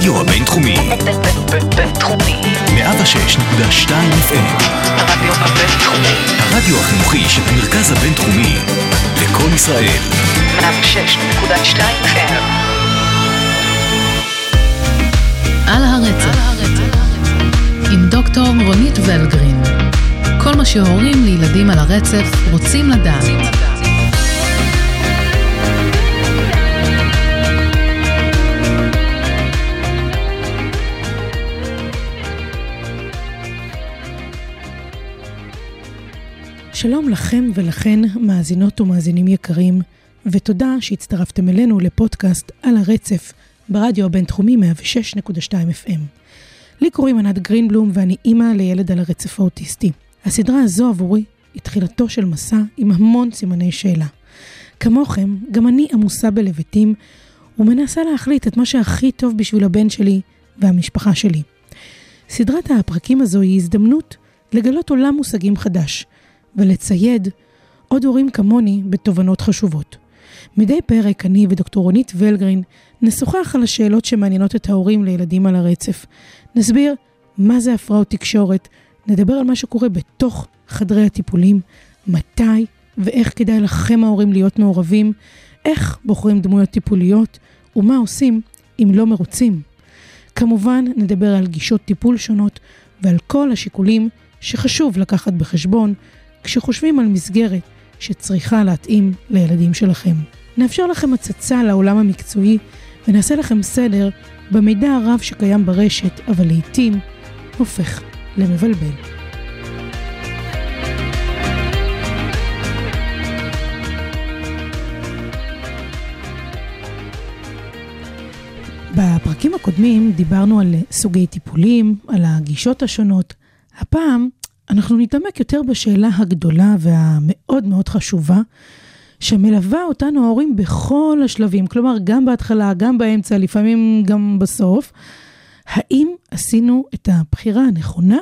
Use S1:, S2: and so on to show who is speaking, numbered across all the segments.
S1: הרדיו הבינתחומי.
S2: בינתחומי.
S1: 106.2 FM.
S2: הרדיו הבינתחומי.
S1: הרדיו החינוכי של המרכז הבינתחומי. לקום ישראל.
S2: 106.2 FM.
S3: על הרצף, עם דוקטור רונית ולגרין. כל מה שהורים לילדים על הרצף רוצים לדעת.
S4: שלום לכם ולכן, מאזינות ומאזינים יקרים, ותודה שהצטרפתם אלינו לפודקאסט על הרצף ברדיו הבינתחומי 106.2 FM. לי קוראים ענת גרינבלום ואני אימא לילד על הרצף האוטיסטי. הסדרה הזו עבורי היא תחילתו של מסע עם המון סימני שאלה. כמוכם, גם אני עמוסה בלבטים ומנסה להחליט את מה שהכי טוב בשביל הבן שלי והמשפחה שלי. סדרת הפרקים הזו היא הזדמנות לגלות עולם מושגים חדש ולצייד עוד הורים כמוני בתובנות חשובות. מדי פרק אני ודוקטור רונית ולגרין נשוחח על השאלות שמעניינות את ההורים לילדים על הרצף. נסביר מה זה הפרעות תקשורת, נדבר על מה שקורה בתוך חדרי הטיפולים, מתי ואיך כדאי לכם ההורים להיות מעורבים, איך בוחרים דמויות טיפוליות ומה עושים אם לא מרוצים. כמובן נדבר על גישות טיפול שונות ועל כל השיקולים שחשוב לקחת בחשבון כשחושבים על מסגרת שצריכה להתאים לילדים שלכם. נאפשר לכם הצצה לעולם המקצועי ונעשה לכם סדר במידע הרב שקיים ברשת, אבל לעיתים הופך למבלבל. בפרקים הקודמים דיברנו על סוגי טיפולים, על הגישות השונות. הפעם אנחנו נתעמק יותר בשאלה הגדולה והמאוד מאוד חשובה, שמלווה אותנו ההורים בכל השלבים, כלומר גם בהתחלה, גם באמצע, לפעמים גם בסוף. האם עשינו את הבחירה הנכונה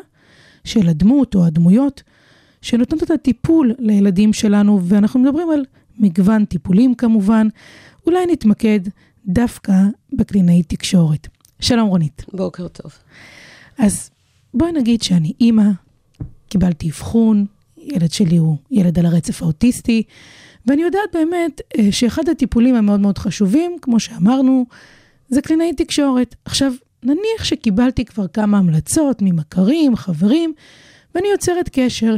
S4: של הדמות או הדמויות שנותנות את הטיפול לילדים שלנו, ואנחנו מדברים על מגוון טיפולים כמובן, אולי נתמקד דווקא בקלינאי תקשורת. שלום רונית.
S5: בוקר טוב.
S4: אז בואי נגיד שאני אימא, קיבלתי אבחון, ילד שלי הוא ילד על הרצף האוטיסטי, ואני יודעת באמת אה, שאחד הטיפולים המאוד מאוד חשובים, כמו שאמרנו, זה קלינאי תקשורת. עכשיו, נניח שקיבלתי כבר כמה המלצות ממכרים, חברים, ואני יוצרת קשר.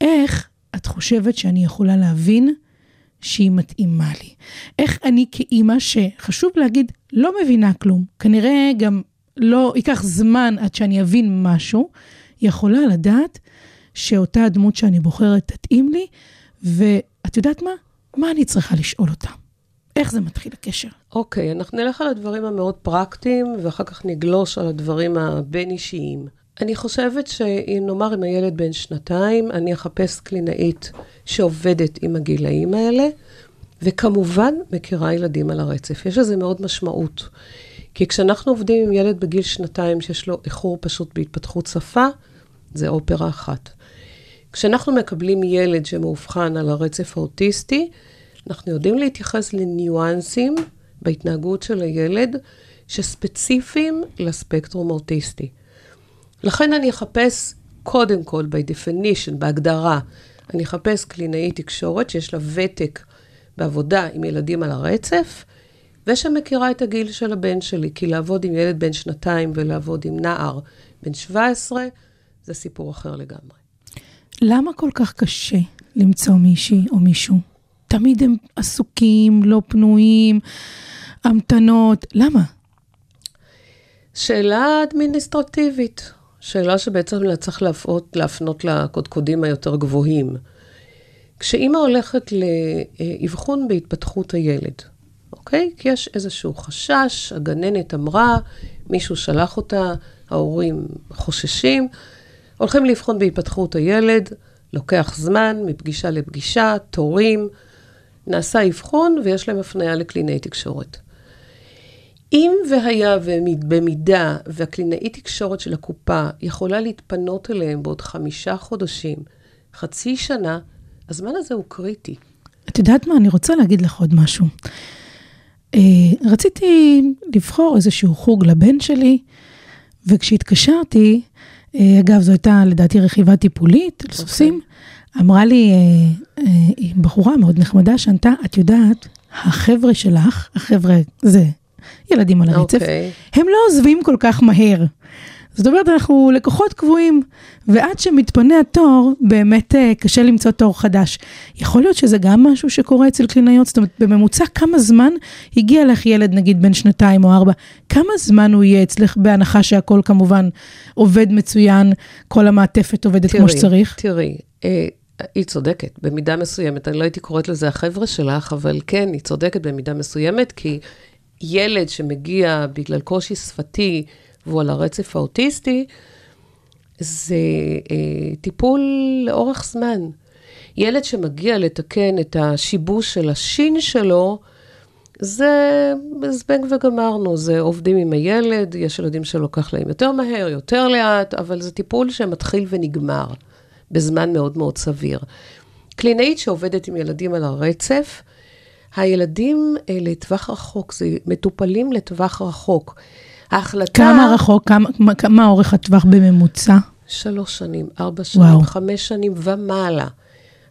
S4: איך את חושבת שאני יכולה להבין שהיא מתאימה לי? איך אני כאימא, שחשוב להגיד, לא מבינה כלום, כנראה גם לא, ייקח זמן עד שאני אבין משהו, יכולה לדעת שאותה הדמות שאני בוחרת תתאים לי, ואת יודעת מה? מה אני צריכה לשאול אותה? איך זה מתחיל הקשר?
S5: אוקיי, okay, אנחנו נלך על הדברים המאוד פרקטיים, ואחר כך נגלוש על הדברים הבין-אישיים. אני חושבת שנאמר אם הילד בן שנתיים, אני אחפש קלינאית שעובדת עם הגילאים האלה, וכמובן מכירה ילדים על הרצף. יש לזה מאוד משמעות. כי כשאנחנו עובדים עם ילד בגיל שנתיים שיש לו איחור פשוט בהתפתחות שפה, זה אופרה אחת. כשאנחנו מקבלים ילד שמאובחן על הרצף האוטיסטי, אנחנו יודעים להתייחס לניואנסים בהתנהגות של הילד שספציפיים לספקטרום האוטיסטי. לכן אני אחפש, קודם כל, by definition, בהגדרה, אני אחפש קלינאי תקשורת שיש לה ותק בעבודה עם ילדים על הרצף, ושמכירה את הגיל של הבן שלי, כי לעבוד עם ילד בן שנתיים ולעבוד עם נער בן 17, זה סיפור אחר לגמרי.
S4: למה כל כך קשה למצוא מישהי או מישהו? תמיד הם עסוקים, לא פנויים, המתנות, למה?
S5: שאלה אדמיניסטרטיבית, שאלה שבעצם צריך להפנות, להפנות לקודקודים היותר גבוהים. כשאימא הולכת לאבחון בהתפתחות הילד, אוקיי? כי יש איזשהו חשש, הגננת אמרה, מישהו שלח אותה, ההורים חוששים, הולכים לבחון בהתפתחות הילד, לוקח זמן מפגישה לפגישה, תורים, נעשה אבחון ויש להם הפניה לקלינאי תקשורת. אם והיה ובמידה והקלינאי תקשורת של הקופה יכולה להתפנות אליהם בעוד חמישה חודשים, חצי שנה, הזמן הזה הוא קריטי.
S4: את יודעת מה? אני רוצה להגיד לך עוד משהו. אה, רציתי לבחור איזשהו חוג לבן שלי, וכשהתקשרתי, אגב, זו הייתה לדעתי רכיבה טיפולית על סוסים, אמרה לי אה, אה, בחורה מאוד נחמדה שענתה, את יודעת, החבר'ה שלך, החבר'ה, זה ילדים על הרצף,
S5: אוקיי.
S4: הם לא עוזבים כל כך מהר. זאת אומרת, אנחנו לקוחות קבועים, ועד שמתפנה התור, באמת אה, קשה למצוא תור חדש. יכול להיות שזה גם משהו שקורה אצל קלינאיות? זאת אומרת, בממוצע כמה זמן הגיע לך ילד, נגיד בן שנתיים או ארבע, כמה זמן הוא יהיה אצלך, בהנחה שהכל כמובן עובד מצוין, כל המעטפת עובדת כמו שצריך?
S5: תראי, אה, היא צודקת, במידה מסוימת. אני לא הייתי קוראת לזה החבר'ה שלך, אבל כן, היא צודקת במידה מסוימת, כי ילד שמגיע בגלל קושי שפתי והוא על הרצף האוטיסטי, זה אה, טיפול לאורך זמן. ילד שמגיע לתקן את השיבוש של השין שלו, זה זבנג וגמרנו, זה עובדים עם הילד, יש ילדים שלוקח להם יותר מהר, יותר לאט, אבל זה טיפול שמתחיל ונגמר בזמן מאוד מאוד סביר. קלינאית שעובדת עם ילדים על הרצף, הילדים אה, לטווח רחוק, זה מטופלים לטווח רחוק. ההחלטה...
S4: כמה רחוק, כמה, מה- מה אורך הטווח בממוצע?
S5: שלוש שנים, ארבע שנים,
S4: וואו.
S5: חמש שנים ומעלה.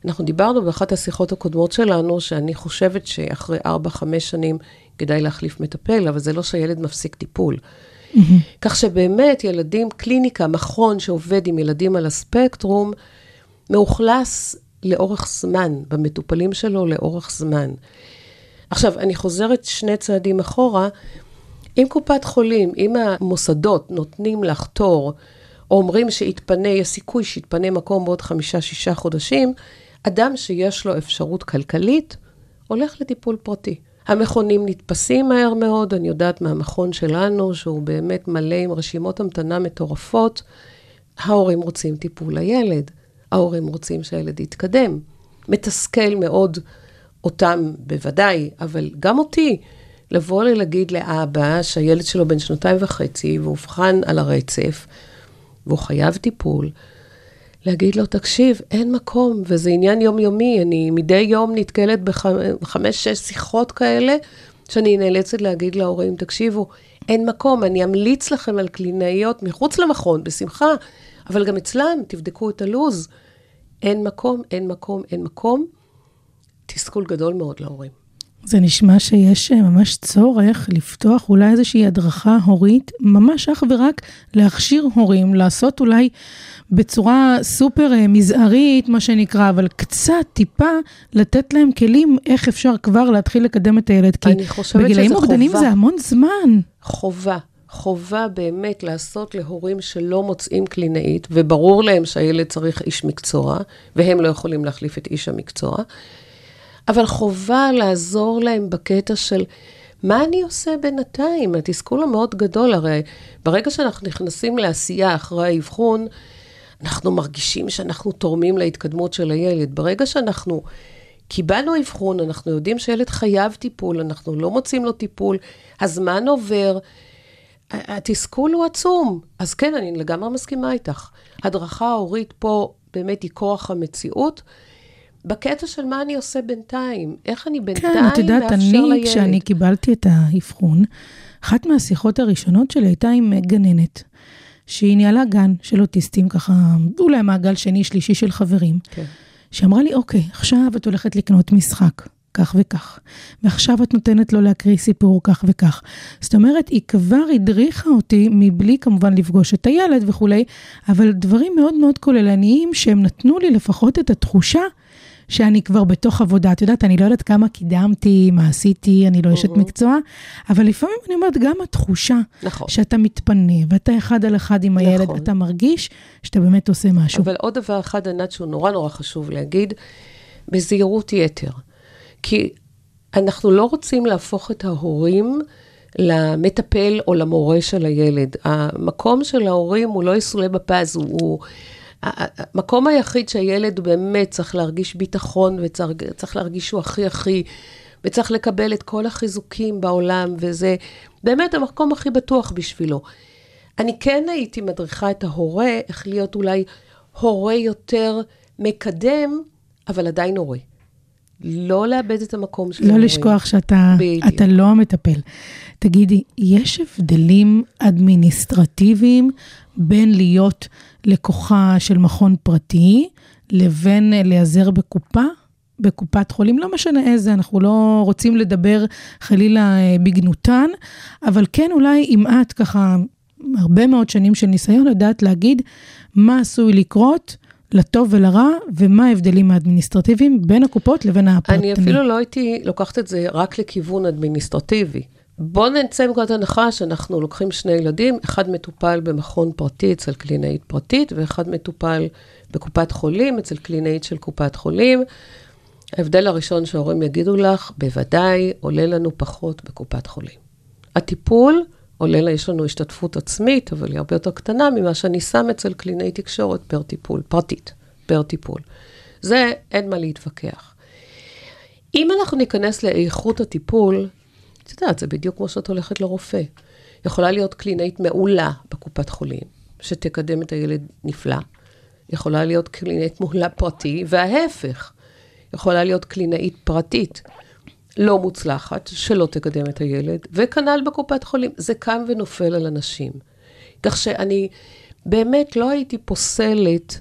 S5: אנחנו דיברנו באחת השיחות הקודמות שלנו, שאני חושבת שאחרי ארבע, חמש שנים כדאי להחליף מטפל, אבל זה לא שהילד מפסיק טיפול. כך שבאמת ילדים, קליניקה, מכון שעובד עם ילדים על הספקטרום, מאוכלס לאורך זמן, במטופלים שלו לאורך זמן. עכשיו, אני חוזרת שני צעדים אחורה. אם קופת חולים, אם המוסדות נותנים לך תור, או אומרים שיתפנה, יש סיכוי שיתפנה מקום בעוד חמישה-שישה חודשים, אדם שיש לו אפשרות כלכלית, הולך לטיפול פרטי. המכונים נתפסים מהר מאוד, אני יודעת מהמכון שלנו, שהוא באמת מלא עם רשימות המתנה מטורפות. ההורים רוצים טיפול לילד, ההורים רוצים שהילד יתקדם. מתסכל מאוד אותם בוודאי, אבל גם אותי, לבוא ולהגיד לאבא שהילד שלו בן שנתיים וחצי, ואובחן על הרצף, והוא חייב טיפול, להגיד לו, תקשיב, אין מקום, וזה עניין יומיומי, אני מדי יום נתקלת בחמש-שש שיחות כאלה, שאני נאלצת להגיד להורים, תקשיבו, אין מקום, אני אמליץ לכם על קלינאיות מחוץ למכון, בשמחה, אבל גם אצלם, תבדקו את הלו"ז. אין מקום, אין מקום, אין מקום. תסכול גדול מאוד להורים.
S4: זה נשמע שיש אה, ממש צורך לפתוח אולי איזושהי הדרכה הורית, ממש אך ורק להכשיר הורים, לעשות אולי בצורה סופר אה, מזערית, מה שנקרא, אבל קצת, טיפה, לתת להם כלים איך אפשר כבר להתחיל לקדם את הילד. כי בגילאים
S5: חובה.
S4: זה המון זמן.
S5: חובה, חובה באמת לעשות להורים שלא מוצאים קלינאית, וברור להם שהילד צריך איש מקצוע, והם לא יכולים להחליף את איש המקצוע, אבל חובה לעזור להם בקטע של מה אני עושה בינתיים? התסכול המאוד גדול, הרי ברגע שאנחנו נכנסים לעשייה אחרי האבחון, אנחנו מרגישים שאנחנו תורמים להתקדמות של הילד. ברגע שאנחנו קיבלנו אבחון, אנחנו יודעים שילד חייב טיפול, אנחנו לא מוצאים לו טיפול, הזמן עובר, התסכול הוא עצום. אז כן, אני לגמרי מסכימה איתך. הדרכה ההורית פה באמת היא כורח המציאות. בקטע של מה אני עושה בינתיים, איך אני בינתיים
S4: כן, את יודעת,
S5: מאפשר
S4: אני,
S5: לילד.
S4: כשאני קיבלתי את האבחון, אחת מהשיחות הראשונות שלי הייתה עם גננת, שהיא ניהלה גן של אוטיסטים, ככה, אולי מעגל שני, שלישי של חברים,
S5: כן.
S4: שאמרה לי, אוקיי, עכשיו את הולכת לקנות משחק, כך וכך, ועכשיו את נותנת לו להקריא סיפור כך וכך. זאת אומרת, היא כבר הדריכה אותי מבלי כמובן לפגוש את הילד וכולי, אבל דברים מאוד מאוד כוללניים שהם נתנו לי לפחות את התחושה שאני כבר בתוך עבודה. את יודעת, אני לא יודעת כמה קידמתי, מה עשיתי, אני לא אשת מקצוע, אבל לפעמים אני אומרת, גם התחושה
S5: נכון.
S4: שאתה מתפנה ואתה אחד על אחד עם הילד,
S5: נכון.
S4: אתה מרגיש שאתה באמת עושה משהו.
S5: אבל עוד דבר אחד, ענת, שהוא נורא נורא חשוב להגיד, בזהירות יתר. כי אנחנו לא רוצים להפוך את ההורים למטפל או למורה של הילד. המקום של ההורים הוא לא יסולא בפז, הוא... הוא המקום היחיד שהילד באמת צריך להרגיש ביטחון וצריך להרגיש שהוא הכי הכי, וצריך לקבל את כל החיזוקים בעולם, וזה באמת המקום הכי בטוח בשבילו. אני כן הייתי מדריכה את ההורה איך להיות אולי הורה יותר מקדם, אבל עדיין הורה. לא לאבד את המקום של
S4: לא. לשכוח שאתה. אתה לא המטפל. תגידי, יש הבדלים אדמיניסטרטיביים בין להיות לקוחה של מכון פרטי לבין אה, להיעזר בקופה? בקופת חולים, לא משנה איזה, אנחנו לא רוצים לדבר חלילה אה, בגנותן, אבל כן אולי אם את ככה הרבה מאוד שנים של ניסיון יודעת להגיד מה עשוי לקרות לטוב ולרע, ומה ההבדלים האדמיניסטרטיביים בין הקופות לבין הפרטני.
S5: אני אפילו לא הייתי לוקחת את זה רק לכיוון אדמיניסטרטיבי. בואו נצא מנקודת הנחה שאנחנו לוקחים שני ילדים, אחד מטופל במכון פרטי אצל קלינאית פרטית, ואחד מטופל בקופת חולים אצל קלינאית של קופת חולים. ההבדל הראשון שההורים יגידו לך, בוודאי עולה לנו פחות בקופת חולים. הטיפול עולה לה, יש לנו השתתפות עצמית, אבל היא הרבה יותר קטנה ממה שאני שם אצל קלינאי תקשורת פר טיפול, פרטית, פר טיפול. זה, אין מה להתווכח. אם אנחנו ניכנס לאיכות הטיפול, את יודעת, זה בדיוק כמו שאת הולכת לרופא. יכולה להיות קלינאית מעולה בקופת חולים, שתקדם את הילד נפלא. יכולה להיות קלינאית מעולה פרטי, וההפך. יכולה להיות קלינאית פרטית לא מוצלחת, שלא תקדם את הילד, וכנ"ל בקופת חולים. זה קם ונופל על אנשים. כך שאני באמת לא הייתי פוסלת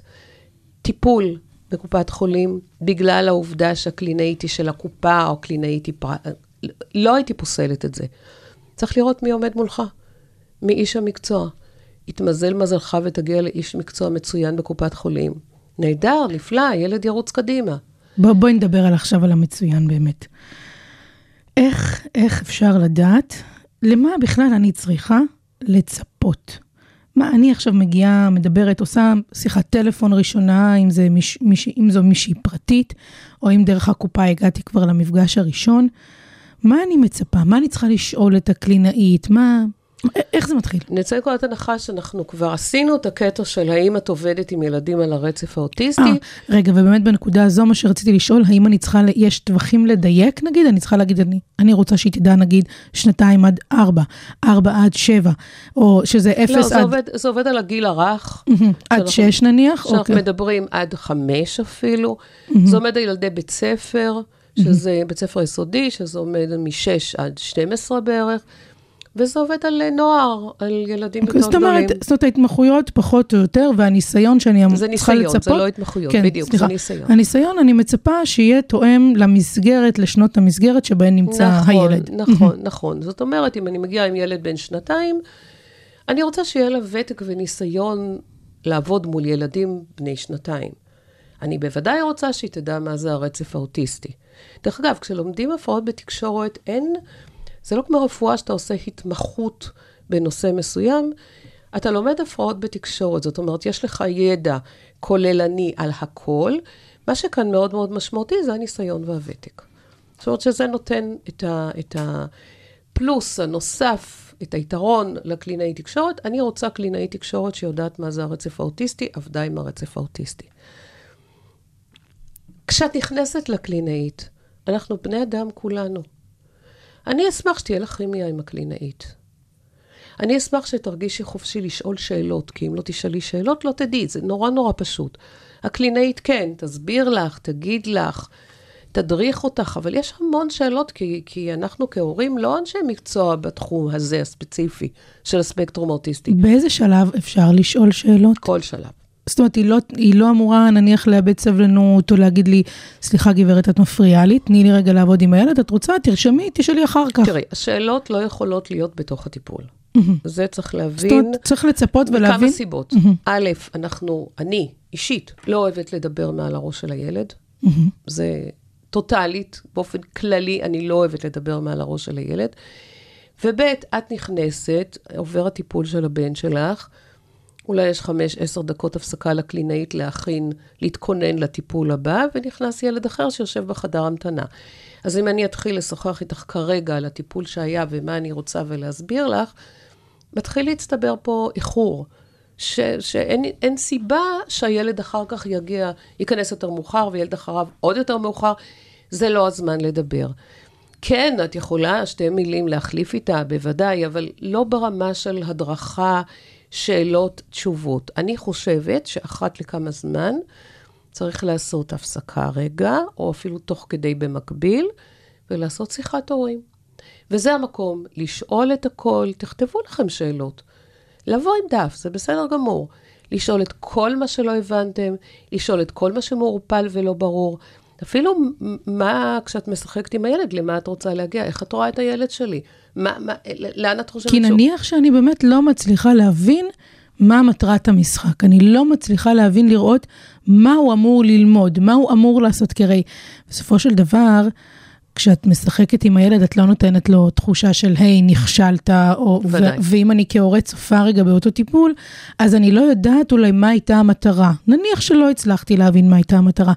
S5: טיפול בקופת חולים בגלל העובדה שהקלינאית היא של הקופה, או קלינאית היא פר... לא הייתי פוסלת את זה. צריך לראות מי עומד מולך, מי איש המקצוע. יתמזל מזלך ותגיע לאיש מקצוע מצוין בקופת חולים. נהדר, נפלא, הילד ירוץ קדימה.
S4: בוא, בואי נדבר על עכשיו על המצוין באמת. איך, איך אפשר לדעת למה בכלל אני צריכה לצפות? מה, אני עכשיו מגיעה, מדברת, עושה שיחת טלפון ראשונה, אם, זה מיש, מיש, אם זו מישהי פרטית, או אם דרך הקופה הגעתי כבר למפגש הראשון. מה אני מצפה? מה אני צריכה לשאול את הקלינאית? מה... איך זה מתחיל?
S5: נצא מנקודת הנחה שאנחנו כבר עשינו את הקטע של האם את עובדת עם ילדים על הרצף האוטיסטי.
S4: אה, רגע, ובאמת בנקודה הזו, מה שרציתי לשאול, האם אני צריכה, יש טווחים לדייק נגיד? אני צריכה להגיד, אני, אני רוצה שהיא תדע נגיד שנתיים עד ארבע, ארבע עד שבע, או שזה אפס
S5: לא, זה
S4: עד,
S5: עובד, זה עובד על הגיל הרך.
S4: עד שש נניח?
S5: שאנחנו
S4: אוקיי.
S5: מדברים עד חמש אפילו. זה עומד על ילדי בית ספר, שזה בית ספר יסודי, שזה עומד מ-6 עד 12 בערך. וזה עובד על אה, נוער, על ילדים יותר
S4: זאת
S5: גדולים.
S4: אומרת, זאת אומרת, ההתמחויות פחות או יותר, והניסיון שאני
S5: זה
S4: צריכה
S5: ניסיון,
S4: לצפות.
S5: זה לא התמחויות,
S4: כן,
S5: בדיוק,
S4: סליחה.
S5: זה ניסיון.
S4: הניסיון, אני מצפה שיהיה תואם למסגרת, לשנות המסגרת שבהן נמצא
S5: נכון,
S4: הילד.
S5: נכון, נכון. זאת אומרת, אם אני מגיעה עם ילד בן שנתיים, אני רוצה שיהיה לה ותק וניסיון לעבוד מול ילדים בני שנתיים. אני בוודאי רוצה שהיא תדע מה זה הרצף האוטיסטי. דרך אגב, כשלומדים הפרעות בתקשורת, אין, זה לא כמו רפואה שאתה עושה התמחות בנושא מסוים, אתה לומד הפרעות בתקשורת, זאת אומרת, יש לך ידע כוללני על הכל, מה שכאן מאוד מאוד משמעותי זה הניסיון והוותק. זאת אומרת שזה נותן את, ה, את הפלוס הנוסף, את היתרון לקלינאי תקשורת. אני רוצה קלינאי תקשורת שיודעת מה זה הרצף האוטיסטי, עבדה עם הרצף האוטיסטי. כשאת נכנסת לקלינאית, אנחנו בני אדם כולנו. אני אשמח שתהיה לך כימיה עם הקלינאית. אני אשמח שתרגישי חופשי לשאול שאלות, כי אם לא תשאלי שאלות, לא תדעי, זה נורא נורא פשוט. הקלינאית כן, תסביר לך, תגיד לך, תדריך אותך, אבל יש המון שאלות, כי, כי אנחנו כהורים לא אנשי מקצוע בתחום הזה הספציפי של הספקטרום האוטיסטי.
S4: באיזה שלב אפשר לשאול שאלות?
S5: כל שלב.
S4: זאת אומרת, היא לא, היא לא אמורה נניח לאבד סבלנות או להגיד לי, סליחה גברת, את מפריעה לי, תני לי רגע לעבוד עם הילד, את רוצה, תרשמי, תשאלי אחר כך.
S5: תראי, השאלות לא יכולות להיות בתוך הטיפול. זה צריך
S4: זאת
S5: להבין.
S4: אומרת, צריך לצפות
S5: מכמה
S4: ולהבין.
S5: סיבות. א', אנחנו, אני אישית לא אוהבת לדבר מעל הראש של הילד. זה טוטאלית, באופן כללי, אני לא אוהבת לדבר מעל הראש של הילד. וב', את נכנסת, עובר הטיפול של הבן שלך, אולי יש חמש, עשר דקות הפסקה לקלינאית להכין, להתכונן לטיפול הבא, ונכנס ילד אחר שיושב בחדר המתנה. אז אם אני אתחיל לשוחח איתך כרגע על הטיפול שהיה ומה אני רוצה ולהסביר לך, מתחיל להצטבר פה איחור, ש, שאין אין סיבה שהילד אחר כך יגיע, ייכנס יותר מאוחר, וילד אחריו עוד יותר מאוחר, זה לא הזמן לדבר. כן, את יכולה שתי מילים להחליף איתה, בוודאי, אבל לא ברמה של הדרכה, שאלות, תשובות. אני חושבת שאחת לכמה זמן צריך לעשות הפסקה רגע, או אפילו תוך כדי במקביל, ולעשות שיחת הורים. וזה המקום לשאול את הכל, תכתבו לכם שאלות. לבוא עם דף, זה בסדר גמור. לשאול את כל מה שלא הבנתם, לשאול את כל מה שמעורפל ולא ברור. אפילו מה, כשאת משחקת עם הילד, למה את רוצה להגיע? איך את רואה את הילד שלי? מה, מה, לאן את חושבת
S4: כי נניח שאני באמת לא מצליחה להבין מה מטרת המשחק. אני לא מצליחה להבין, לראות מה הוא אמור ללמוד, מה הוא אמור לעשות, כי הרי בסופו של דבר, כשאת משחקת עם הילד, את לא נותנת לו תחושה של, היי, נכשלת, או, ו- ואם אני כהורה צופה רגע באותו טיפול, אז אני לא יודעת אולי מה הייתה המטרה. נניח שלא הצלחתי להבין מה הייתה המטרה.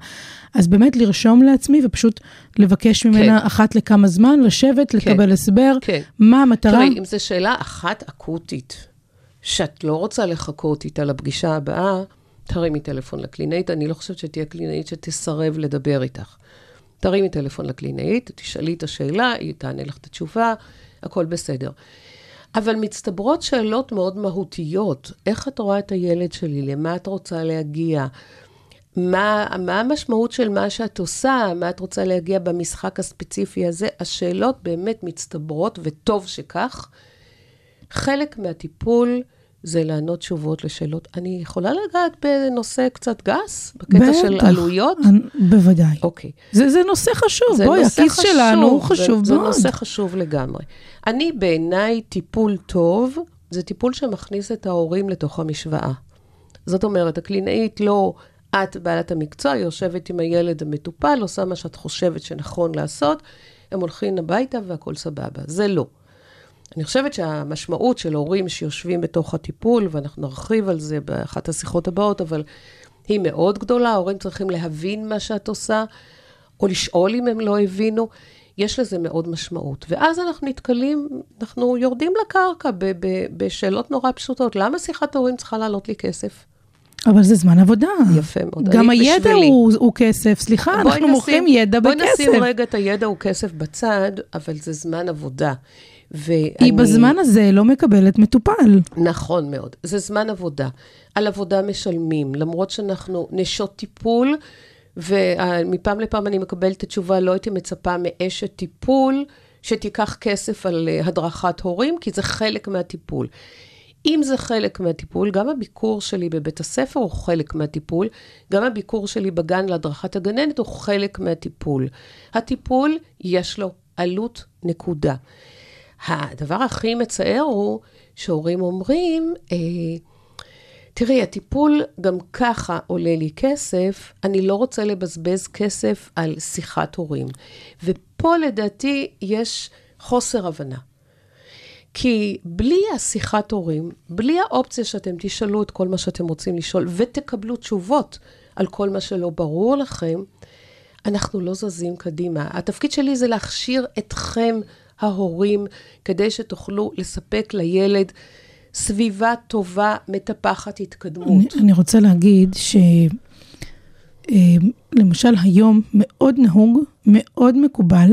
S4: אז באמת לרשום לעצמי ופשוט לבקש ממנה כן. אחת לכמה זמן, לשבת, כן. לקבל הסבר, כן. מה המטרה.
S5: תראי, אם זו שאלה אחת אקוטית, שאת לא רוצה לחכות איתה לפגישה הבאה, תרימי טלפון לקלינאית. אני לא חושבת שתהיה קלינאית שתסרב לדבר איתך. תרימי טלפון לקלינאית, תשאלי את השאלה, היא תענה לך את התשובה, הכל בסדר. אבל מצטברות שאלות מאוד מהותיות. איך את רואה את הילד שלי? למה את רוצה להגיע? מה, מה המשמעות של מה שאת עושה? מה את רוצה להגיע במשחק הספציפי הזה? השאלות באמת מצטברות, וטוב שכך. חלק מהטיפול זה לענות תשובות לשאלות. אני יכולה לגעת בנושא קצת גס? בקטע בטח, של עלויות?
S4: אני, בוודאי.
S5: אוקיי.
S4: זה, זה נושא חשוב, זה בואי, נושא הכיס חשוב, שלנו הוא חשוב
S5: זה,
S4: מאוד.
S5: זה נושא חשוב לגמרי. אני, בעיניי, טיפול טוב, זה טיפול שמכניס את ההורים לתוך המשוואה. זאת אומרת, הקלינאית לא... את בעלת המקצוע, יושבת עם הילד המטופל, עושה מה שאת חושבת שנכון לעשות, הם הולכים הביתה והכול סבבה. זה לא. אני חושבת שהמשמעות של הורים שיושבים בתוך הטיפול, ואנחנו נרחיב על זה באחת השיחות הבאות, אבל היא מאוד גדולה, ההורים צריכים להבין מה שאת עושה, או לשאול אם הם לא הבינו. יש לזה מאוד משמעות. ואז אנחנו נתקלים, אנחנו יורדים לקרקע ב- ב- בשאלות נורא פשוטות. למה שיחת הורים צריכה לעלות לי כסף?
S4: אבל זה זמן עבודה.
S5: יפה מאוד.
S4: גם הידע הוא, הוא כסף. סליחה, אנחנו נשים, מוכרים ידע
S5: בואי
S4: בכסף.
S5: בואי נשים רגע את הידע הוא כסף בצד, אבל זה זמן עבודה.
S4: ואני... היא בזמן הזה לא מקבלת מטופל.
S5: נכון מאוד. זה זמן עבודה. על עבודה משלמים, למרות שאנחנו נשות טיפול, ומפעם לפעם אני מקבלת את התשובה, לא הייתי מצפה מאשת טיפול שתיקח כסף על אה, הדרכת הורים, כי זה חלק מהטיפול. אם זה חלק מהטיפול, גם הביקור שלי בבית הספר הוא חלק מהטיפול, גם הביקור שלי בגן להדרכת הגננת הוא חלק מהטיפול. הטיפול, יש לו עלות נקודה. הדבר הכי מצער הוא שהורים אומרים, אה, תראי, הטיפול גם ככה עולה לי כסף, אני לא רוצה לבזבז כסף על שיחת הורים. ופה לדעתי יש חוסר הבנה. כי בלי השיחת הורים, בלי האופציה שאתם תשאלו את כל מה שאתם רוצים לשאול ותקבלו תשובות על כל מה שלא ברור לכם, אנחנו לא זזים קדימה. התפקיד שלי זה להכשיר אתכם, ההורים, כדי שתוכלו לספק לילד סביבה טובה, מטפחת התקדמות.
S4: אני, אני רוצה להגיד שלמשל אה, היום מאוד נהוג, מאוד מקובל,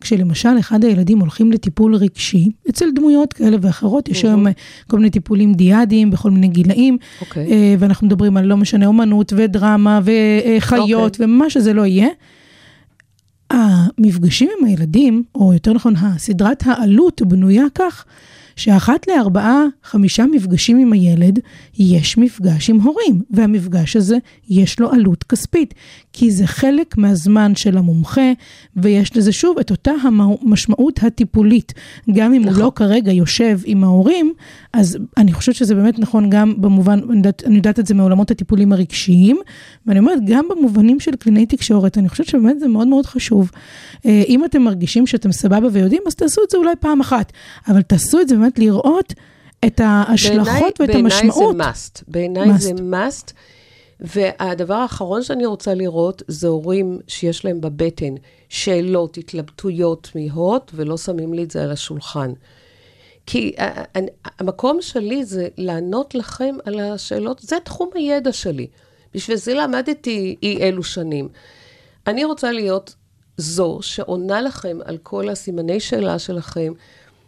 S4: כשלמשל אחד הילדים הולכים לטיפול רגשי, אצל דמויות כאלה ואחרות, יש היום כל מיני טיפולים דיאדיים בכל מיני גילאים, okay.
S5: אוקיי.
S4: אה, ואנחנו מדברים על לא משנה אומנות ודרמה וחיות okay. אוקיי. ומה שזה לא יהיה. המפגשים עם הילדים, או יותר נכון, הסדרת העלות בנויה כך שאחת לארבעה, חמישה מפגשים עם הילד, יש מפגש עם הורים, והמפגש הזה יש לו עלות כספית, כי זה חלק מהזמן של המומחה, ויש לזה שוב את אותה המשמעות הטיפולית. גם אם נכון. הוא לא כרגע יושב עם ההורים, אז אני חושבת שזה באמת נכון גם במובן, אני יודעת, אני יודעת את זה מעולמות הטיפולים הרגשיים, ואני אומרת, גם במובנים של קלינאי תקשורת, אני חושבת שבאמת זה מאוד מאוד חשוב. אה, אם אתם מרגישים שאתם סבבה ויודעים, אז תעשו את זה אולי פעם אחת, אבל תעשו את זה באמת לראות את ההשלכות בעיני, ואת
S5: בעיני
S4: המשמעות.
S5: בעיניי זה must. בעיניי. זה must. והדבר האחרון שאני רוצה לראות זה הורים שיש להם בבטן שאלות, התלבטויות תמיהות, ולא שמים לי את זה על השולחן. כי המקום שלי זה לענות לכם על השאלות, זה תחום הידע שלי. בשביל זה למדתי אי אלו שנים. אני רוצה להיות זו שעונה לכם על כל הסימני שאלה שלכם,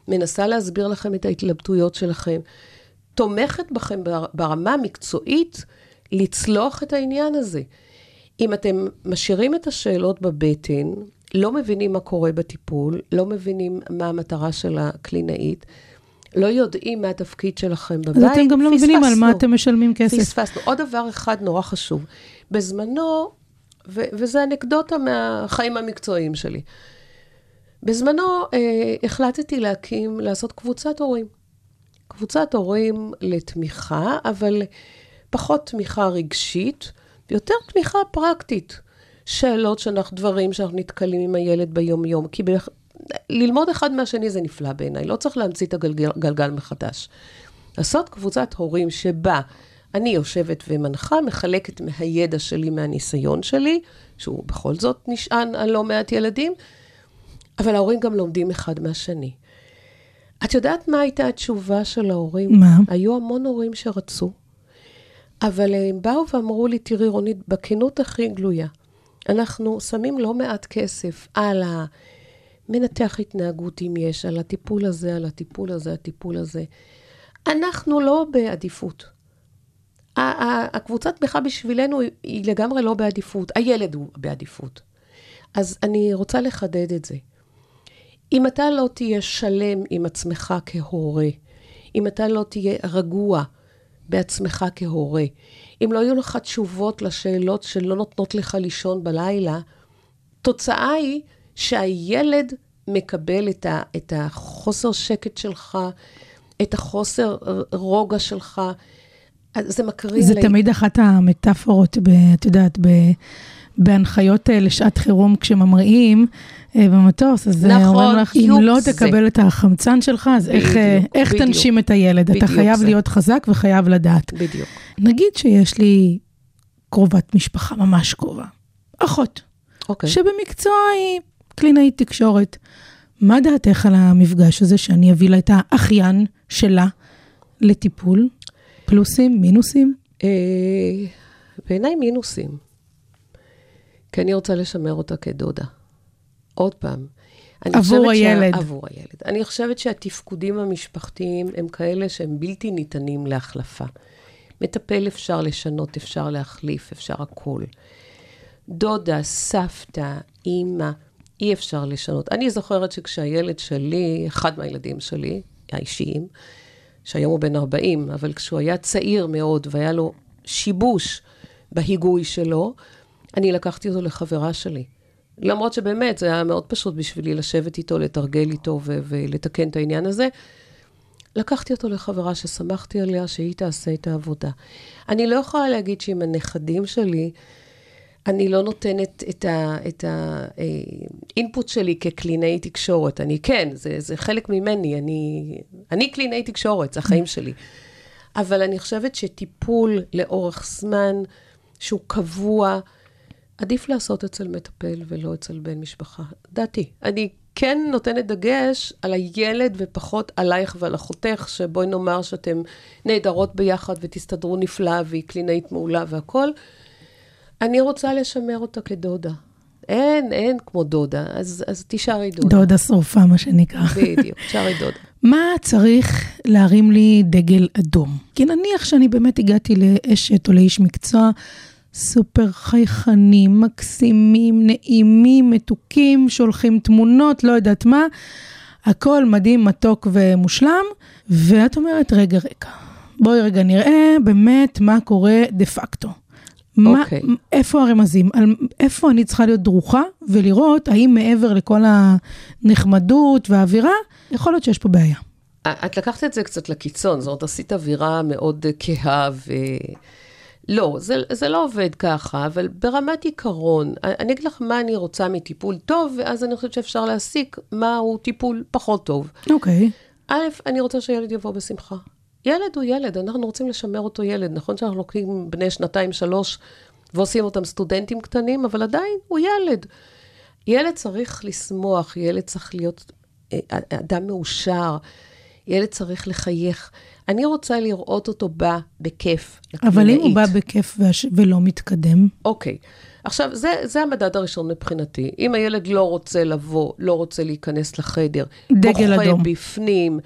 S5: מנסה להסביר לכם את ההתלבטויות שלכם, תומכת בכם ברמה המקצועית לצלוח את העניין הזה. אם אתם משאירים את השאלות בבטן, לא מבינים מה קורה בטיפול, לא מבינים מה המטרה של הקלינאית, לא יודעים מה התפקיד שלכם בבית,
S4: אז אתם גם לא מבינים על מה
S5: פספסנו.
S4: אתם משלמים כסף.
S5: פספסנו. עוד דבר אחד נורא חשוב. בזמנו, ו- וזה אנקדוטה מהחיים המקצועיים שלי, בזמנו אה, החלטתי להקים, לעשות קבוצת הורים. קבוצת הורים לתמיכה, אבל פחות תמיכה רגשית, ויותר תמיכה פרקטית. שאלות שאנחנו, דברים שאנחנו נתקלים עם הילד ביום-יום. כי ב- ללמוד אחד מהשני זה נפלא בעיניי, לא צריך להמציא את הגלגל גלגל מחדש. לעשות קבוצת הורים שבה אני יושבת ומנחה, מחלקת מהידע שלי, מהניסיון שלי, שהוא בכל זאת נשען על לא מעט ילדים, אבל ההורים גם לומדים אחד מהשני. את יודעת מה הייתה התשובה של ההורים?
S4: מה?
S5: היו המון הורים שרצו, אבל הם באו ואמרו לי, תראי רונית, בכנות הכי גלויה, אנחנו שמים לא מעט כסף על המנתח התנהגות, אם יש, על הטיפול הזה, על הטיפול הזה, הטיפול הזה. אנחנו לא בעדיפות. הקבוצת תמיכה בשבילנו היא לגמרי לא בעדיפות, הילד הוא בעדיפות. אז אני רוצה לחדד את זה. אם אתה לא תהיה שלם עם עצמך כהורה, אם אתה לא תהיה רגוע בעצמך כהורה, אם לא יהיו לך תשובות לשאלות שלא נותנות לך לישון בלילה, תוצאה היא שהילד מקבל את, ה, את החוסר שקט שלך, את החוסר רוגע שלך. זה מקרין
S4: זה
S5: לי-
S4: תמיד אחת המטאפורות, ב, את יודעת, ב, בהנחיות אה, לשעת חירום כשממריאים במטוס, אז אה,
S5: נכון,
S4: אומרים לך, אם
S5: בדיוק
S4: לא
S5: זה.
S4: תקבל את החמצן שלך, אז איך, אה,
S5: בדיוק,
S4: איך
S5: בדיוק.
S4: תנשים את הילד? אתה
S5: בדיוק
S4: חייב
S5: זה.
S4: להיות חזק וחייב לדעת.
S5: בדיוק.
S4: נגיד שיש לי קרובת משפחה ממש קרובה, אחות,
S5: אוקיי.
S4: שבמקצוע היא קלינאית תקשורת. מה דעתך על המפגש הזה שאני אביא לה את האחיין שלה לטיפול? פלוסים, מינוסים?
S5: אה, בעיניי מינוסים. כי אני רוצה לשמר אותה כדודה. עוד פעם. אני
S4: עבור הילד.
S5: עבור הילד. אני חושבת שהתפקודים המשפחתיים הם כאלה שהם בלתי ניתנים להחלפה. מטפל אפשר לשנות, אפשר להחליף, אפשר הכול. דודה, סבתא, אימא, אי אפשר לשנות. אני זוכרת שכשהילד שלי, אחד מהילדים שלי, האישיים, שהיום הוא בן 40, אבל כשהוא היה צעיר מאוד והיה לו שיבוש בהיגוי שלו, אני לקחתי אותו לחברה שלי. למרות שבאמת, זה היה מאוד פשוט בשבילי לשבת איתו, לתרגל איתו ו- ולתקן את העניין הזה. לקחתי אותו לחברה שסמכתי עליה שהיא תעשה את העבודה. אני לא יכולה להגיד שעם הנכדים שלי, אני לא נותנת את האינפוט שלי כקלינאי תקשורת. אני כן, זה, זה חלק ממני, אני, אני קלינאי תקשורת, זה החיים שלי. אבל אני חושבת שטיפול לאורך זמן, שהוא קבוע, עדיף לעשות אצל מטפל ולא אצל בן משפחה. דעתי. אני כן נותנת דגש על הילד ופחות עלייך ועל אחותך, שבואי נאמר שאתם נהדרות ביחד ותסתדרו נפלא והיא קלינאית מעולה והכול. אני רוצה לשמר אותה כדודה. אין, אין כמו דודה, אז, אז תישארי דודה.
S4: דודה שרופה, מה שנקרא.
S5: בדיוק, תישארי דודה.
S4: מה צריך להרים לי דגל אדום? כי נניח שאני באמת הגעתי לאשת או לאיש מקצוע סופר חייכנים, מקסימים, נעימים, מתוקים, שולחים תמונות, לא יודעת מה, הכל מדהים, מתוק ומושלם, ואת אומרת, רגע, רגע, בואי רגע נראה באמת מה קורה דה פקטו. מה,
S5: אוקיי.
S4: איפה הרמזים? על, איפה אני צריכה להיות דרוכה ולראות האם מעבר לכל הנחמדות והאווירה, יכול להיות שיש פה בעיה.
S5: את לקחת את זה קצת לקיצון, זאת אומרת, עשית אווירה מאוד אה, כהה ו... לא, זה, זה לא עובד ככה, אבל ברמת עיקרון, אני אגיד לך מה אני רוצה מטיפול טוב, ואז אני חושבת שאפשר להסיק מהו טיפול פחות טוב.
S4: אוקיי.
S5: א', אני רוצה שילד יבוא בשמחה. ילד הוא ילד, אנחנו רוצים לשמר אותו ילד. נכון שאנחנו לוקחים בני שנתיים, שלוש, ועושים אותם סטודנטים קטנים, אבל עדיין הוא ילד. ילד צריך לשמוח, ילד צריך להיות אה, אדם מאושר, ילד צריך לחייך. אני רוצה לראות אותו בא בכיף.
S4: אבל אם הוא בא. בכיף והש... ולא מתקדם,
S5: אוקיי. עכשיו, זה, זה המדד הראשון מבחינתי. אם הילד לא רוצה לבוא, לא רוצה להיכנס לחדר,
S4: דגל
S5: בוכה
S4: אדום.
S5: בפנים,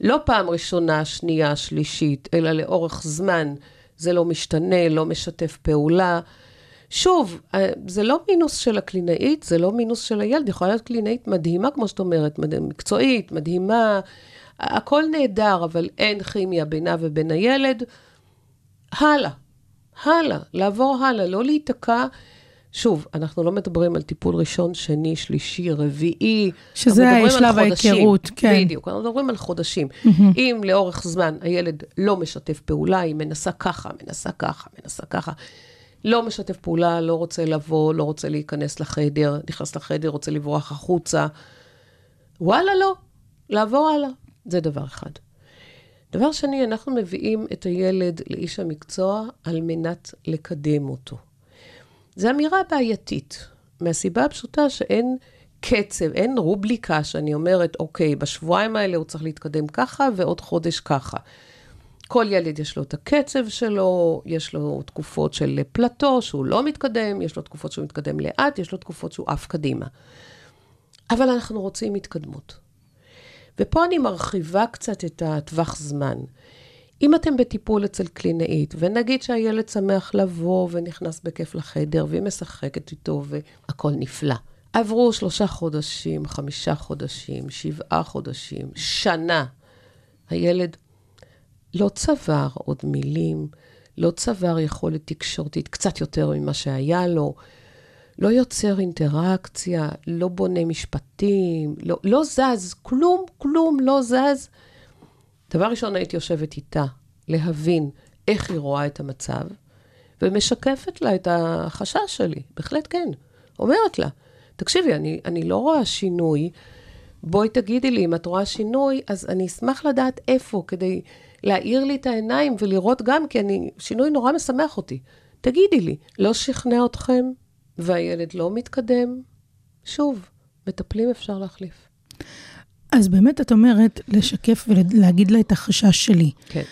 S5: לא פעם ראשונה, שנייה, שלישית, אלא לאורך זמן, זה לא משתנה, לא משתף פעולה, שוב, אה, זה לא מינוס של הקלינאית, זה לא מינוס של הילד, יכולה להיות קלינאית מדהימה, כמו שאת אומרת. מקצועית, מדהימה, הכל נהדר, אבל אין כימיה בינה ובין הילד. הלאה, הלאה, לעבור הלאה, לא להיתקע. שוב, אנחנו לא מדברים על טיפול ראשון, שני, שלישי, רביעי.
S4: שזה שלב. ההיכרות, כן.
S5: בדיוק, אנחנו מדברים על חודשים. אם לאורך זמן הילד לא משתף פעולה, היא מנסה ככה, מנסה ככה, מנסה ככה, לא משתף פעולה, לא רוצה לבוא, לא רוצה להיכנס לחדר, נכנס לחדר, רוצה לברוח החוצה, וואלה, לא, לעבור הלאה. זה דבר אחד. דבר שני, אנחנו מביאים את הילד לאיש המקצוע על מנת לקדם אותו. זו אמירה בעייתית, מהסיבה הפשוטה שאין קצב, אין רובליקה שאני אומרת, אוקיי, בשבועיים האלה הוא צריך להתקדם ככה ועוד חודש ככה. כל ילד יש לו את הקצב שלו, יש לו תקופות של פלטו שהוא לא מתקדם, יש לו תקופות שהוא מתקדם לאט, יש לו תקופות שהוא עף קדימה. אבל אנחנו רוצים התקדמות. ופה אני מרחיבה קצת את הטווח זמן. אם אתם בטיפול אצל קלינאית, ונגיד שהילד שמח לבוא ונכנס בכיף לחדר, והיא משחקת איתו והכל נפלא. עברו שלושה חודשים, חמישה חודשים, שבעה חודשים, שנה. הילד לא צבר עוד מילים, לא צבר יכולת תקשורתית קצת יותר ממה שהיה לו, לא יוצר אינטראקציה, לא בונה משפטים, לא, לא זז, כלום, כלום לא זז. דבר ראשון, הייתי יושבת איתה, להבין איך היא רואה את המצב, ומשקפת לה את החשש שלי, בהחלט כן. אומרת לה, תקשיבי, אני, אני לא רואה שינוי, בואי תגידי לי, אם את רואה שינוי, אז אני אשמח לדעת איפה, כדי להאיר לי את העיניים ולראות גם, כי אני, שינוי נורא משמח אותי. תגידי לי, לא שכנע אתכם, והילד לא מתקדם? שוב, מטפלים אפשר להחליף.
S4: אז באמת את אומרת לשקף ולהגיד לה את החשש שלי.
S5: כן.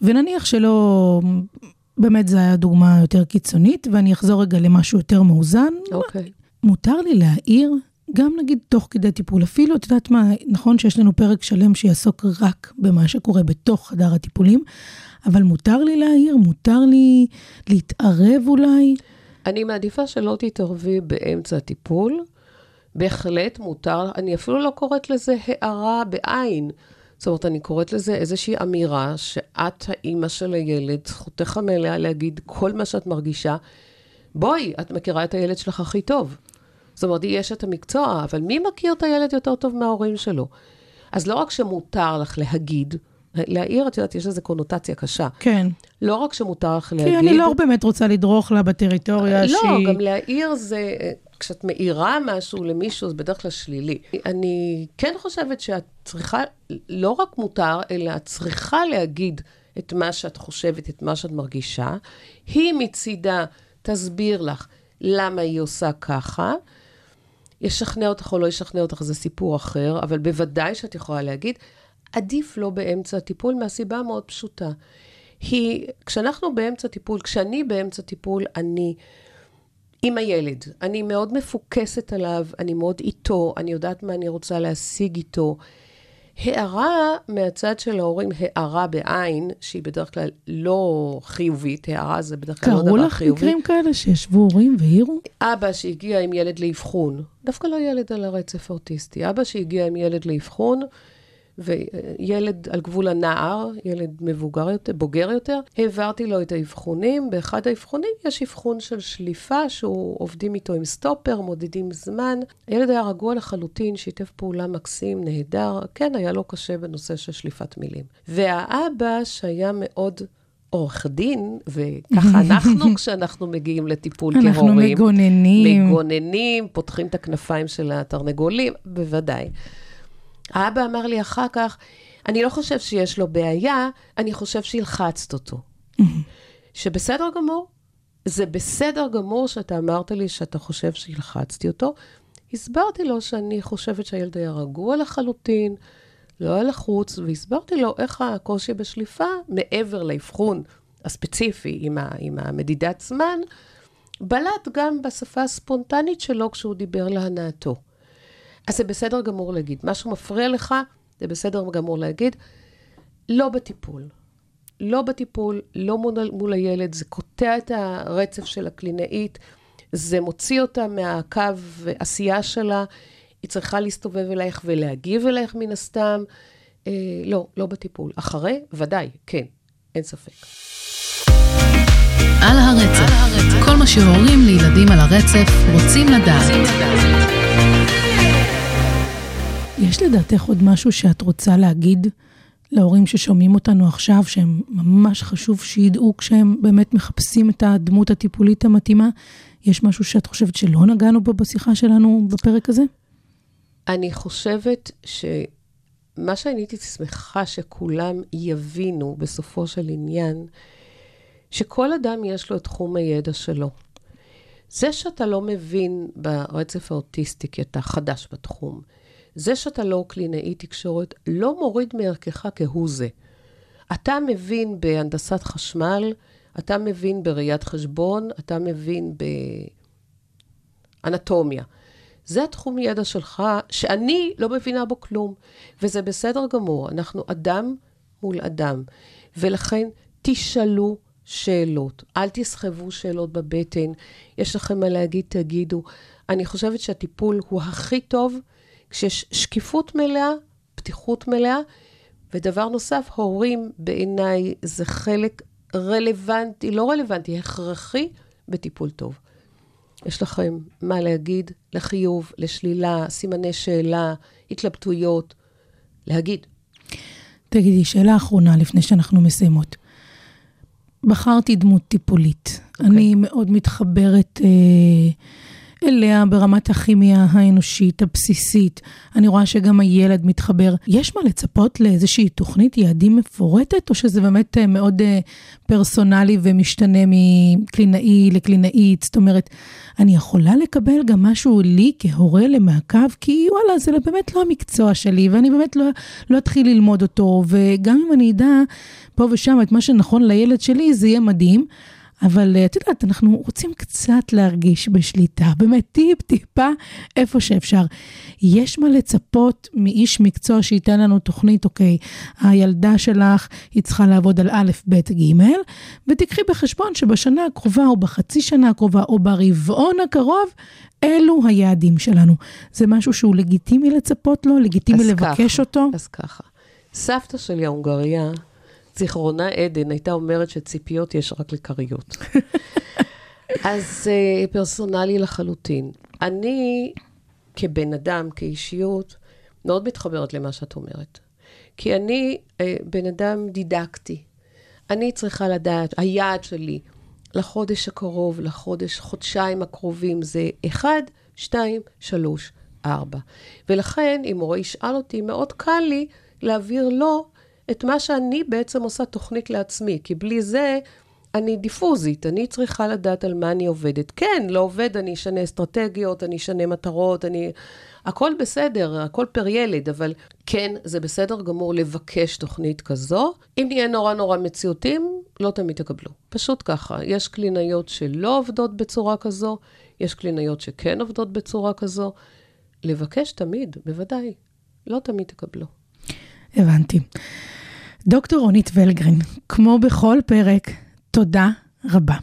S4: ונניח שלא, באמת זו הייתה דוגמה יותר קיצונית, ואני אחזור רגע למשהו יותר מאוזן.
S5: אוקיי.
S4: מותר לי להעיר, גם נגיד תוך כדי טיפול, אפילו, את יודעת מה, נכון שיש לנו פרק שלם שיעסוק רק במה שקורה בתוך חדר הטיפולים, אבל מותר לי להעיר, מותר לי להתערב אולי.
S5: אני מעדיפה שלא תתערבי באמצע הטיפול. בהחלט מותר, אני אפילו לא קוראת לזה הערה בעין. זאת אומרת, אני קוראת לזה איזושהי אמירה שאת האימא של הילד, זכותך המלאה להגיד כל מה שאת מרגישה. בואי, את מכירה את הילד שלך הכי טוב. זאת אומרת, היא אשת המקצוע, אבל מי מכיר את הילד יותר טוב מההורים שלו? אז לא רק שמותר לך להגיד, להעיר, את יודעת, יש לזה קונוטציה קשה.
S4: כן.
S5: לא רק שמותר לך
S4: כי
S5: להגיד...
S4: אני לא באמת רוצה לדרוך לה בטריטוריה
S5: לא,
S4: שהיא...
S5: גם להעיר זה, כשאת מעירה משהו למישהו, זה בדרך כלל שלילי. אני כן חושבת שאת צריכה, לא רק מותר, אלא את צריכה להגיד את מה שאת חושבת, את מה שאת מרגישה. היא מצידה תסביר לך למה היא עושה ככה. ישכנע אותך או לא ישכנע אותך, זה סיפור אחר, אבל בוודאי שאת יכולה להגיד, עדיף לא באמצע הטיפול, מהסיבה המאוד פשוטה. היא, כשאנחנו באמצע טיפול, כשאני באמצע טיפול, אני עם הילד. אני מאוד מפוקסת עליו, אני מאוד איתו, אני יודעת מה אני רוצה להשיג איתו. הערה מהצד של ההורים, הערה בעין, שהיא בדרך כלל לא חיובית, הערה זה בדרך כלל לא
S4: קראו
S5: דבר
S4: לך
S5: חיובי.
S4: מקרים כאלה שישבו הורים והעירו?
S5: אבא שהגיע עם ילד לאבחון, דווקא לא ילד על הרצף האוטיסטי, אבא שהגיע עם ילד לאבחון, וילד על גבול הנער, ילד מבוגר יותר, בוגר יותר, העברתי לו את האבחונים. באחד האבחונים יש אבחון של שליפה, שהוא עובדים איתו עם סטופר, מודדים זמן. הילד היה רגוע לחלוטין, שיתף פעולה מקסים, נהדר. כן, היה לו קשה בנושא של שליפת מילים. והאבא, שהיה מאוד... עורך דין, וככה אנחנו כשאנחנו מגיעים לטיפול
S4: אנחנו
S5: כהורים.
S4: מגוננים.
S5: מגוננים, פותחים את הכנפיים של התרנגולים, בוודאי. האבא אמר לי אחר כך, אני לא חושב שיש לו בעיה, אני חושב שהלחצת אותו. שבסדר גמור, זה בסדר גמור שאתה אמרת לי שאתה חושב שהלחצתי אותו. הסברתי לו שאני חושבת שהילד היה רגוע לחלוטין, לא היה לחוץ, והסברתי לו איך הקושי בשליפה, מעבר לאבחון הספציפי עם, ה, עם המדידת זמן, בלט גם בשפה הספונטנית שלו כשהוא דיבר להנאתו. אז זה בסדר גמור להגיד. משהו מפריע לך, זה בסדר גמור להגיד. לא בטיפול. לא בטיפול, לא מול, מול הילד, זה קוטע את הרצף של הקלינאית, זה מוציא אותה מהקו עשייה שלה, היא צריכה להסתובב אלייך ולהגיב אלייך מן הסתם. אה, לא, לא בטיפול. אחרי, ודאי, כן, אין ספק.
S3: על הרצף, כל מה שהורים לילדים על הרצף רוצים לדעת.
S4: יש לדעתך עוד משהו שאת רוצה להגיד להורים ששומעים אותנו עכשיו, שהם ממש חשוב שידעו כשהם באמת מחפשים את הדמות הטיפולית המתאימה? יש משהו שאת חושבת שלא נגענו בו בשיחה שלנו בפרק הזה?
S5: אני חושבת שמה שאני הייתי שמחה שכולם יבינו בסופו של עניין, שכל אדם יש לו את תחום הידע שלו. זה שאתה לא מבין ברצף האוטיסטי, כי אתה חדש בתחום, זה שאתה לא קלינאי תקשורת, לא מוריד מערכך כהוא זה. אתה מבין בהנדסת חשמל, אתה מבין בראיית חשבון, אתה מבין באנטומיה. זה התחום ידע שלך, שאני לא מבינה בו כלום. וזה בסדר גמור, אנחנו אדם מול אדם. ולכן תשאלו שאלות, אל תסחבו שאלות בבטן. יש לכם מה להגיד, תגידו. אני חושבת שהטיפול הוא הכי טוב כשיש שקיפות מלאה, פתיחות מלאה. ודבר נוסף, הורים בעיניי זה חלק רלוונטי, לא רלוונטי, הכרחי בטיפול טוב. יש לכם מה להגיד לחיוב, לשלילה, סימני שאלה, התלבטויות, להגיד.
S4: תגידי, שאלה אחרונה לפני שאנחנו מסיימות. בחרתי דמות טיפולית. Okay.
S5: אוקיי.
S4: אני מאוד מתחברת אה, אליה ברמת הכימיה האנושית הבסיסית. אני רואה שגם הילד מתחבר. יש מה לצפות לאיזושהי תוכנית יעדים מפורטת, או שזה באמת אה, מאוד אה, פרסונלי ומשתנה מקלינאי לקלינאית? זאת אומרת, אני יכולה לקבל גם משהו לי כהורה למעקב, כי וואלה, זה באמת לא המקצוע שלי, ואני באמת לא, לא אתחיל ללמוד אותו, וגם אם אני אדע פה ושם את מה שנכון לילד שלי, זה יהיה מדהים. אבל אה, את יודעת, אנחנו רוצים קצת להרגיש בשליטה, באמת טיפ-טיפה איפה שאפשר. יש מה לצפות מאיש מקצוע שייתן לנו תוכנית, אוקיי, הילדה שלך, היא צריכה לעבוד על א', ב', ג', ותיקחי בחשבון שבשנה הקרובה, או בחצי שנה הקרובה, או ברבעון הקרוב, אלו היעדים שלנו. זה משהו שהוא לגיטימי לצפות לו, לגיטימי לבקש
S5: ככה,
S4: אותו.
S5: אז ככה. סבתא שלי ההונגריה, זיכרונה עדן, הייתה אומרת שציפיות יש רק לכריות. אז uh, פרסונלי לחלוטין. אני, כבן אדם, כאישיות, מאוד מתחברת למה שאת אומרת. כי אני uh, בן אדם דידקטי. אני צריכה לדעת, היעד שלי לחודש הקרוב, לחודש, חודשיים הקרובים, זה 1, 2, 3, 4. ולכן, אם מורה ישאל אותי, מאוד קל לי להעביר לו את מה שאני בעצם עושה תוכנית לעצמי, כי בלי זה אני דיפוזית, אני צריכה לדעת על מה אני עובדת. כן, לא עובד, אני אשנה אסטרטגיות, אני אשנה מטרות, אני... הכל בסדר, הכל פר ילד, אבל כן, זה בסדר גמור לבקש תוכנית כזו. אם נהיה נורא נורא מציאותיים, לא תמיד תקבלו. פשוט ככה. יש קלינאיות שלא עובדות בצורה כזו, יש קלינאיות שכן עובדות בצורה כזו. לבקש תמיד, בוודאי. לא תמיד תקבלו.
S4: הבנתי. דוקטור רונית ולגרין, כמו בכל פרק, תודה רבה.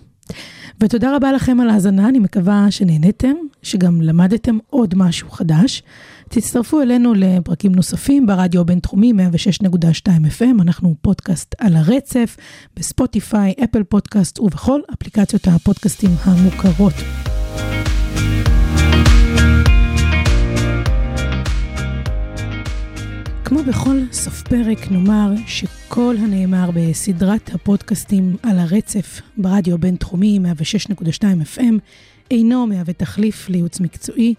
S4: ותודה רבה לכם על ההאזנה, אני מקווה שנהניתם, שגם למדתם עוד משהו חדש. תצטרפו אלינו לפרקים נוספים ברדיו הבינתחומי 106.2 FM, אנחנו פודקאסט על הרצף, בספוטיפיי, אפל פודקאסט ובכל אפליקציות הפודקאסטים המוכרות. כמו בכל סוף פרק נאמר שכל הנאמר בסדרת הפודקאסטים על הרצף ברדיו הבינתחומי 106.2 FM אינו מהווה תחליף לייעוץ מקצועי,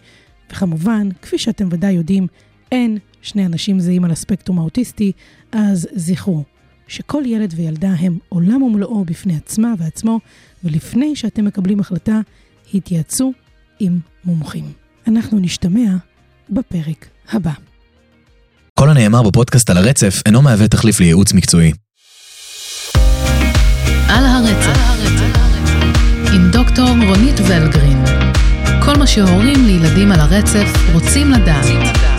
S4: וכמובן, כפי שאתם ודאי יודעים, אין שני אנשים זהים על הספקטרום האוטיסטי, אז זכרו שכל ילד וילדה הם עולם ומלואו בפני עצמה ועצמו, ולפני שאתם מקבלים החלטה, התייעצו עם מומחים. אנחנו נשתמע בפרק הבא.
S1: כל הנאמר בפודקאסט על הרצף אינו מהווה תחליף לייעוץ מקצועי.
S3: על הרצף, עם דוקטור רונית ולגרין. כל מה שהורים לילדים על הרצף רוצים לדעת.